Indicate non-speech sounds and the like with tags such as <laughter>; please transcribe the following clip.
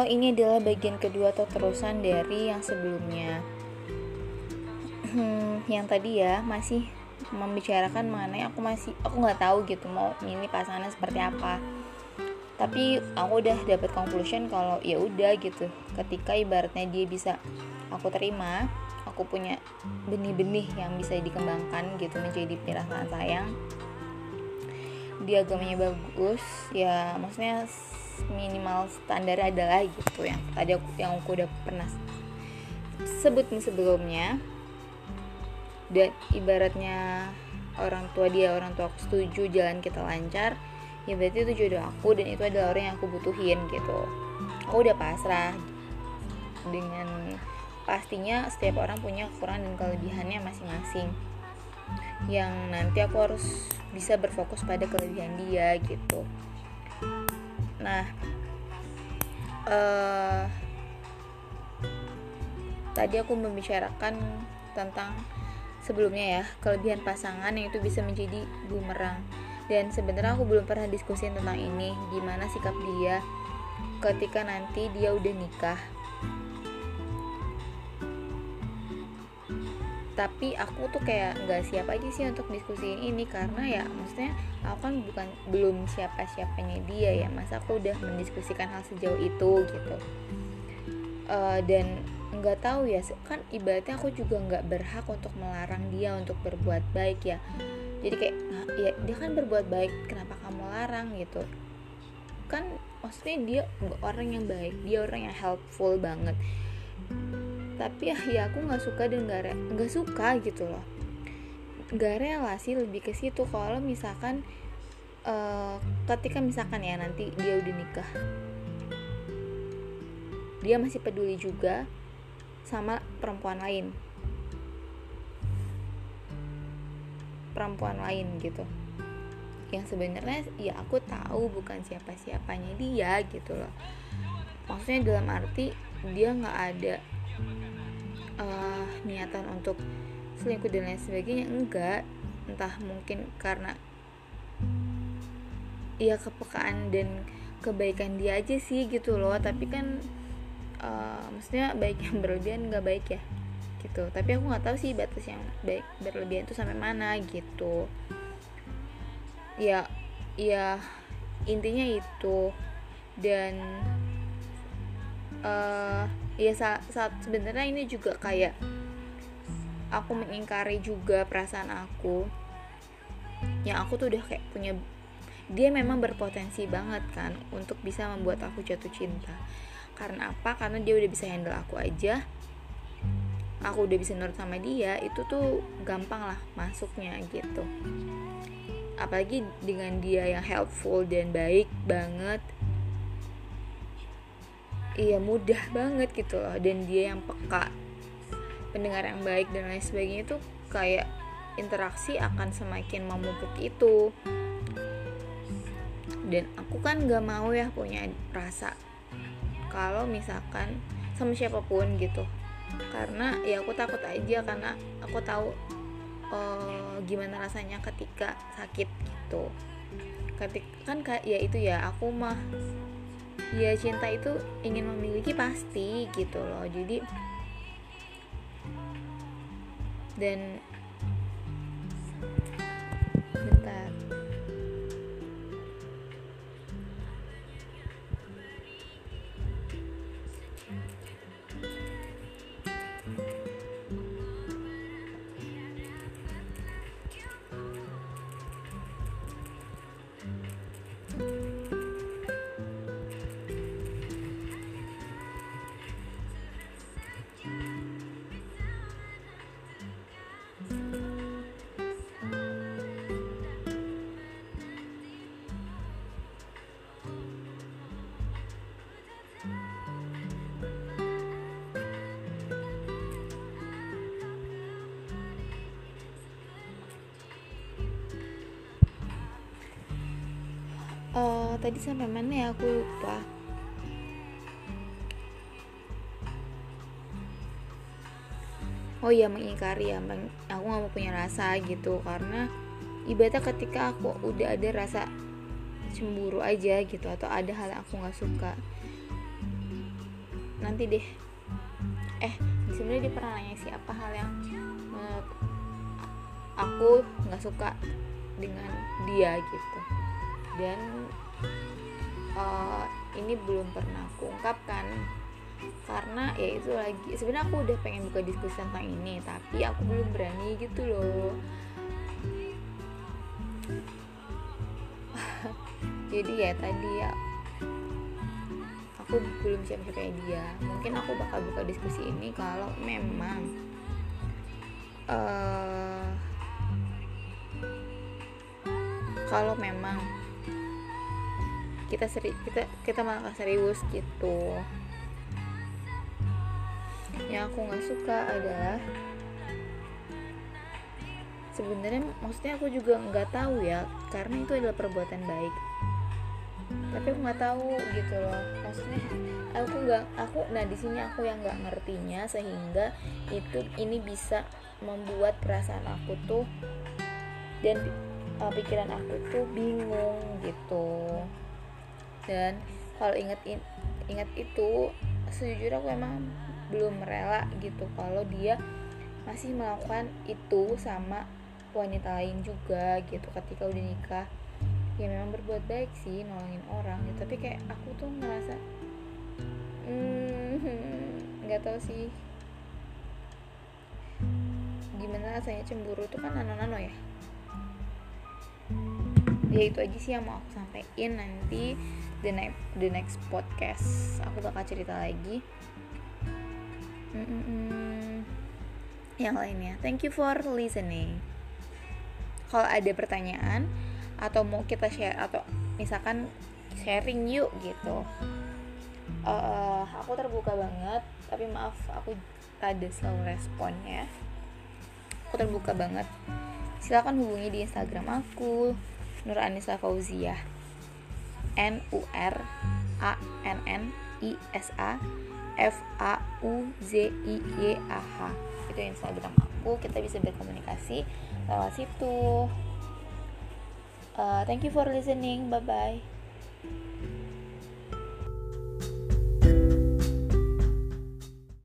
uh, ini adalah bagian kedua atau terusan dari yang sebelumnya. <clears throat> Yang tadi ya masih membicarakan mengenai aku masih aku nggak tahu gitu mau ini pasangannya seperti apa. Tapi aku udah dapat conclusion kalau ya udah gitu. Ketika ibaratnya dia bisa aku terima aku punya benih-benih yang bisa dikembangkan gitu menjadi perasaan sayang dia agamanya bagus ya maksudnya minimal standar adalah gitu yang tadi aku yang aku udah pernah sebut sebelumnya. Dan ibaratnya orang tua dia orang tua aku setuju jalan kita lancar ya berarti itu jodoh aku dan itu adalah orang yang aku butuhin gitu. Aku udah pasrah dengan pastinya setiap orang punya kekurangan dan kelebihannya masing-masing yang nanti aku harus bisa berfokus pada kelebihan dia gitu. Nah uh, tadi aku membicarakan tentang sebelumnya ya kelebihan pasangan yang itu bisa menjadi bumerang. Dan sebenarnya aku belum pernah diskusi tentang ini gimana sikap dia ketika nanti dia udah nikah tapi aku tuh kayak nggak siap aja sih untuk diskusiin ini karena ya maksudnya aku kan bukan belum siapa siapanya dia ya. Masa aku udah mendiskusikan hal sejauh itu gitu. Uh, dan nggak tahu ya kan ibaratnya aku juga nggak berhak untuk melarang dia untuk berbuat baik ya. Jadi kayak ya dia kan berbuat baik kenapa kamu larang? gitu. Kan maksudnya dia orang yang baik dia orang yang helpful banget tapi ya, ya aku nggak suka dan nggak nggak suka gitu loh. Nggak relasi lebih ke situ kalau misalkan uh, ketika misalkan ya nanti dia udah nikah. Dia masih peduli juga sama perempuan lain. Perempuan lain gitu. Yang sebenarnya ya aku tahu bukan siapa siapanya dia gitu loh. Maksudnya dalam arti dia nggak ada uh, niatan untuk selingkuh dan lain sebagainya? Enggak. Entah mungkin karena ya kepekaan dan kebaikan dia aja sih gitu loh. Tapi kan uh, maksudnya baik yang berlebihan nggak baik ya? Gitu. Tapi aku nggak tahu sih batas yang baik berlebihan itu sampai mana gitu. Ya ya intinya itu. Dan uh, ya saat, saat sebenarnya ini juga kayak aku mengingkari juga perasaan aku. Yang aku tuh udah kayak punya dia memang berpotensi banget kan untuk bisa membuat aku jatuh cinta. Karena apa? Karena dia udah bisa handle aku aja. Aku udah bisa nurut sama dia itu tuh gampang lah masuknya gitu. Apalagi dengan dia yang helpful dan baik banget iya mudah banget gitu loh. Dan dia yang peka pendengar yang baik dan lain sebagainya itu kayak interaksi akan semakin memupuk itu. Dan aku kan gak mau ya punya rasa kalau misalkan sama siapa pun gitu. Karena ya aku takut aja karena aku tahu uh, gimana rasanya ketika sakit gitu. Ketika kan ya itu ya aku mah ya cinta itu ingin memiliki pasti gitu loh. Jadi dan uh, tadi sampai mana ya? Aku lupa. Oh iya mengingkari ya aku nggak mau punya rasa gitu. Karena ibaratnya ketika aku udah ada rasa cemburu aja gitu atau ada hal yang aku nggak suka nanti deh. Eh sebenarnya dia pernah nanya sih apa hal yang aku nggak suka dengan dia gitu dan uh, ini belum pernah aku ungkapkan karena ya itu lagi sebenarnya aku udah pengen buka diskusi tentang ini tapi aku belum berani gitu loh. <laughs> Jadi ya tadi ya aku belum siap-siap kayak dia. Mungkin aku bakal buka diskusi ini kalau memang uh, kalau memang kita seri kita kita malah serius gitu. Yang aku nggak suka adalah sebenarnya maksudnya aku juga nggak tahu ya karena itu adalah perbuatan baik. Tapi aku nggak tahu gitu loh maksudnya aku nggak aku nah di sini aku yang nggak ngertinya sehingga itu ini bisa membuat perasaan aku tuh dan uh, pikiran aku tuh bingung gitu dan kalau inget ingat itu sejujurnya aku emang belum rela gitu kalau dia masih melakukan itu sama wanita lain juga gitu ketika udah nikah. Ya memang berbuat baik sih nolongin orang gitu. Tapi kayak aku tuh ngerasa hmm, <laughs> nggak hmm, tahu sih. Gimana rasanya cemburu tuh kan nano-nano ya? Ya itu aja sih yang mau aku sampaikan. Nanti the next the next podcast. Aku bakal cerita lagi. Mm -mm. yang lainnya. Thank you for listening. Kalau ada pertanyaan atau mau kita share atau misalkan sharing yuk gitu. Uh, aku terbuka banget tapi maaf aku ada slow responnya aku terbuka banget. Silakan hubungi di instagram aku Nur Anissa Fauzia N U R A N N I S A F A U Z I Y A H. Itu Instagram aku kita bisa berkomunikasi lewat situ. Uh, thank you for listening. Bye bye